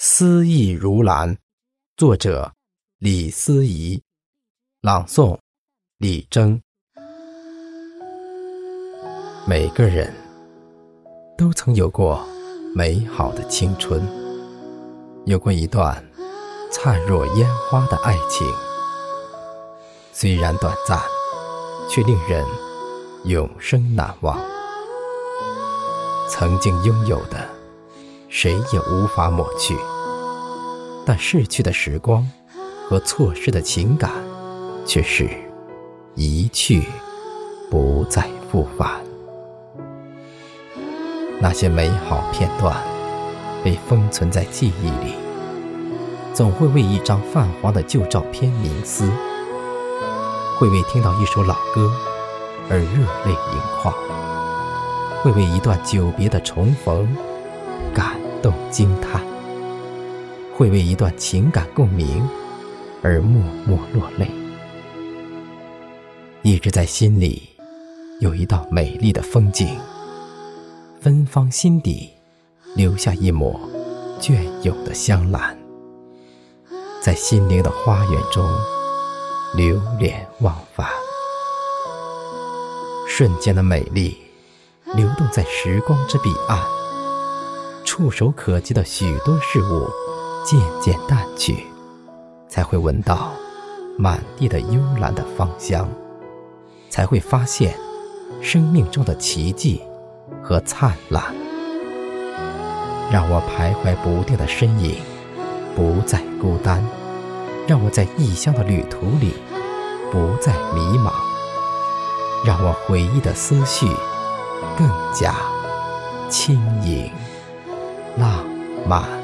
思意如兰，作者李思怡，朗诵李征。每个人都曾有过美好的青春，有过一段灿若烟花的爱情，虽然短暂，却令人永生难忘。曾经拥有的。谁也无法抹去，但逝去的时光和错失的情感，却是一去不再复返。那些美好片段被封存在记忆里，总会为一张泛黄的旧照片凝思，会为听到一首老歌而热泪盈眶，会为一段久别的重逢。感动惊叹，会为一段情感共鸣而默默落泪。一直在心里有一道美丽的风景，芬芳心底留下一抹隽永的香兰，在心灵的花园中流连忘返。瞬间的美丽流动在时光之彼岸。触手可及的许多事物渐渐淡去，才会闻到满地的幽兰的芳香，才会发现生命中的奇迹和灿烂。让我徘徊不定的身影不再孤单，让我在异乡的旅途里不再迷茫，让我回忆的思绪更加轻盈。浪漫。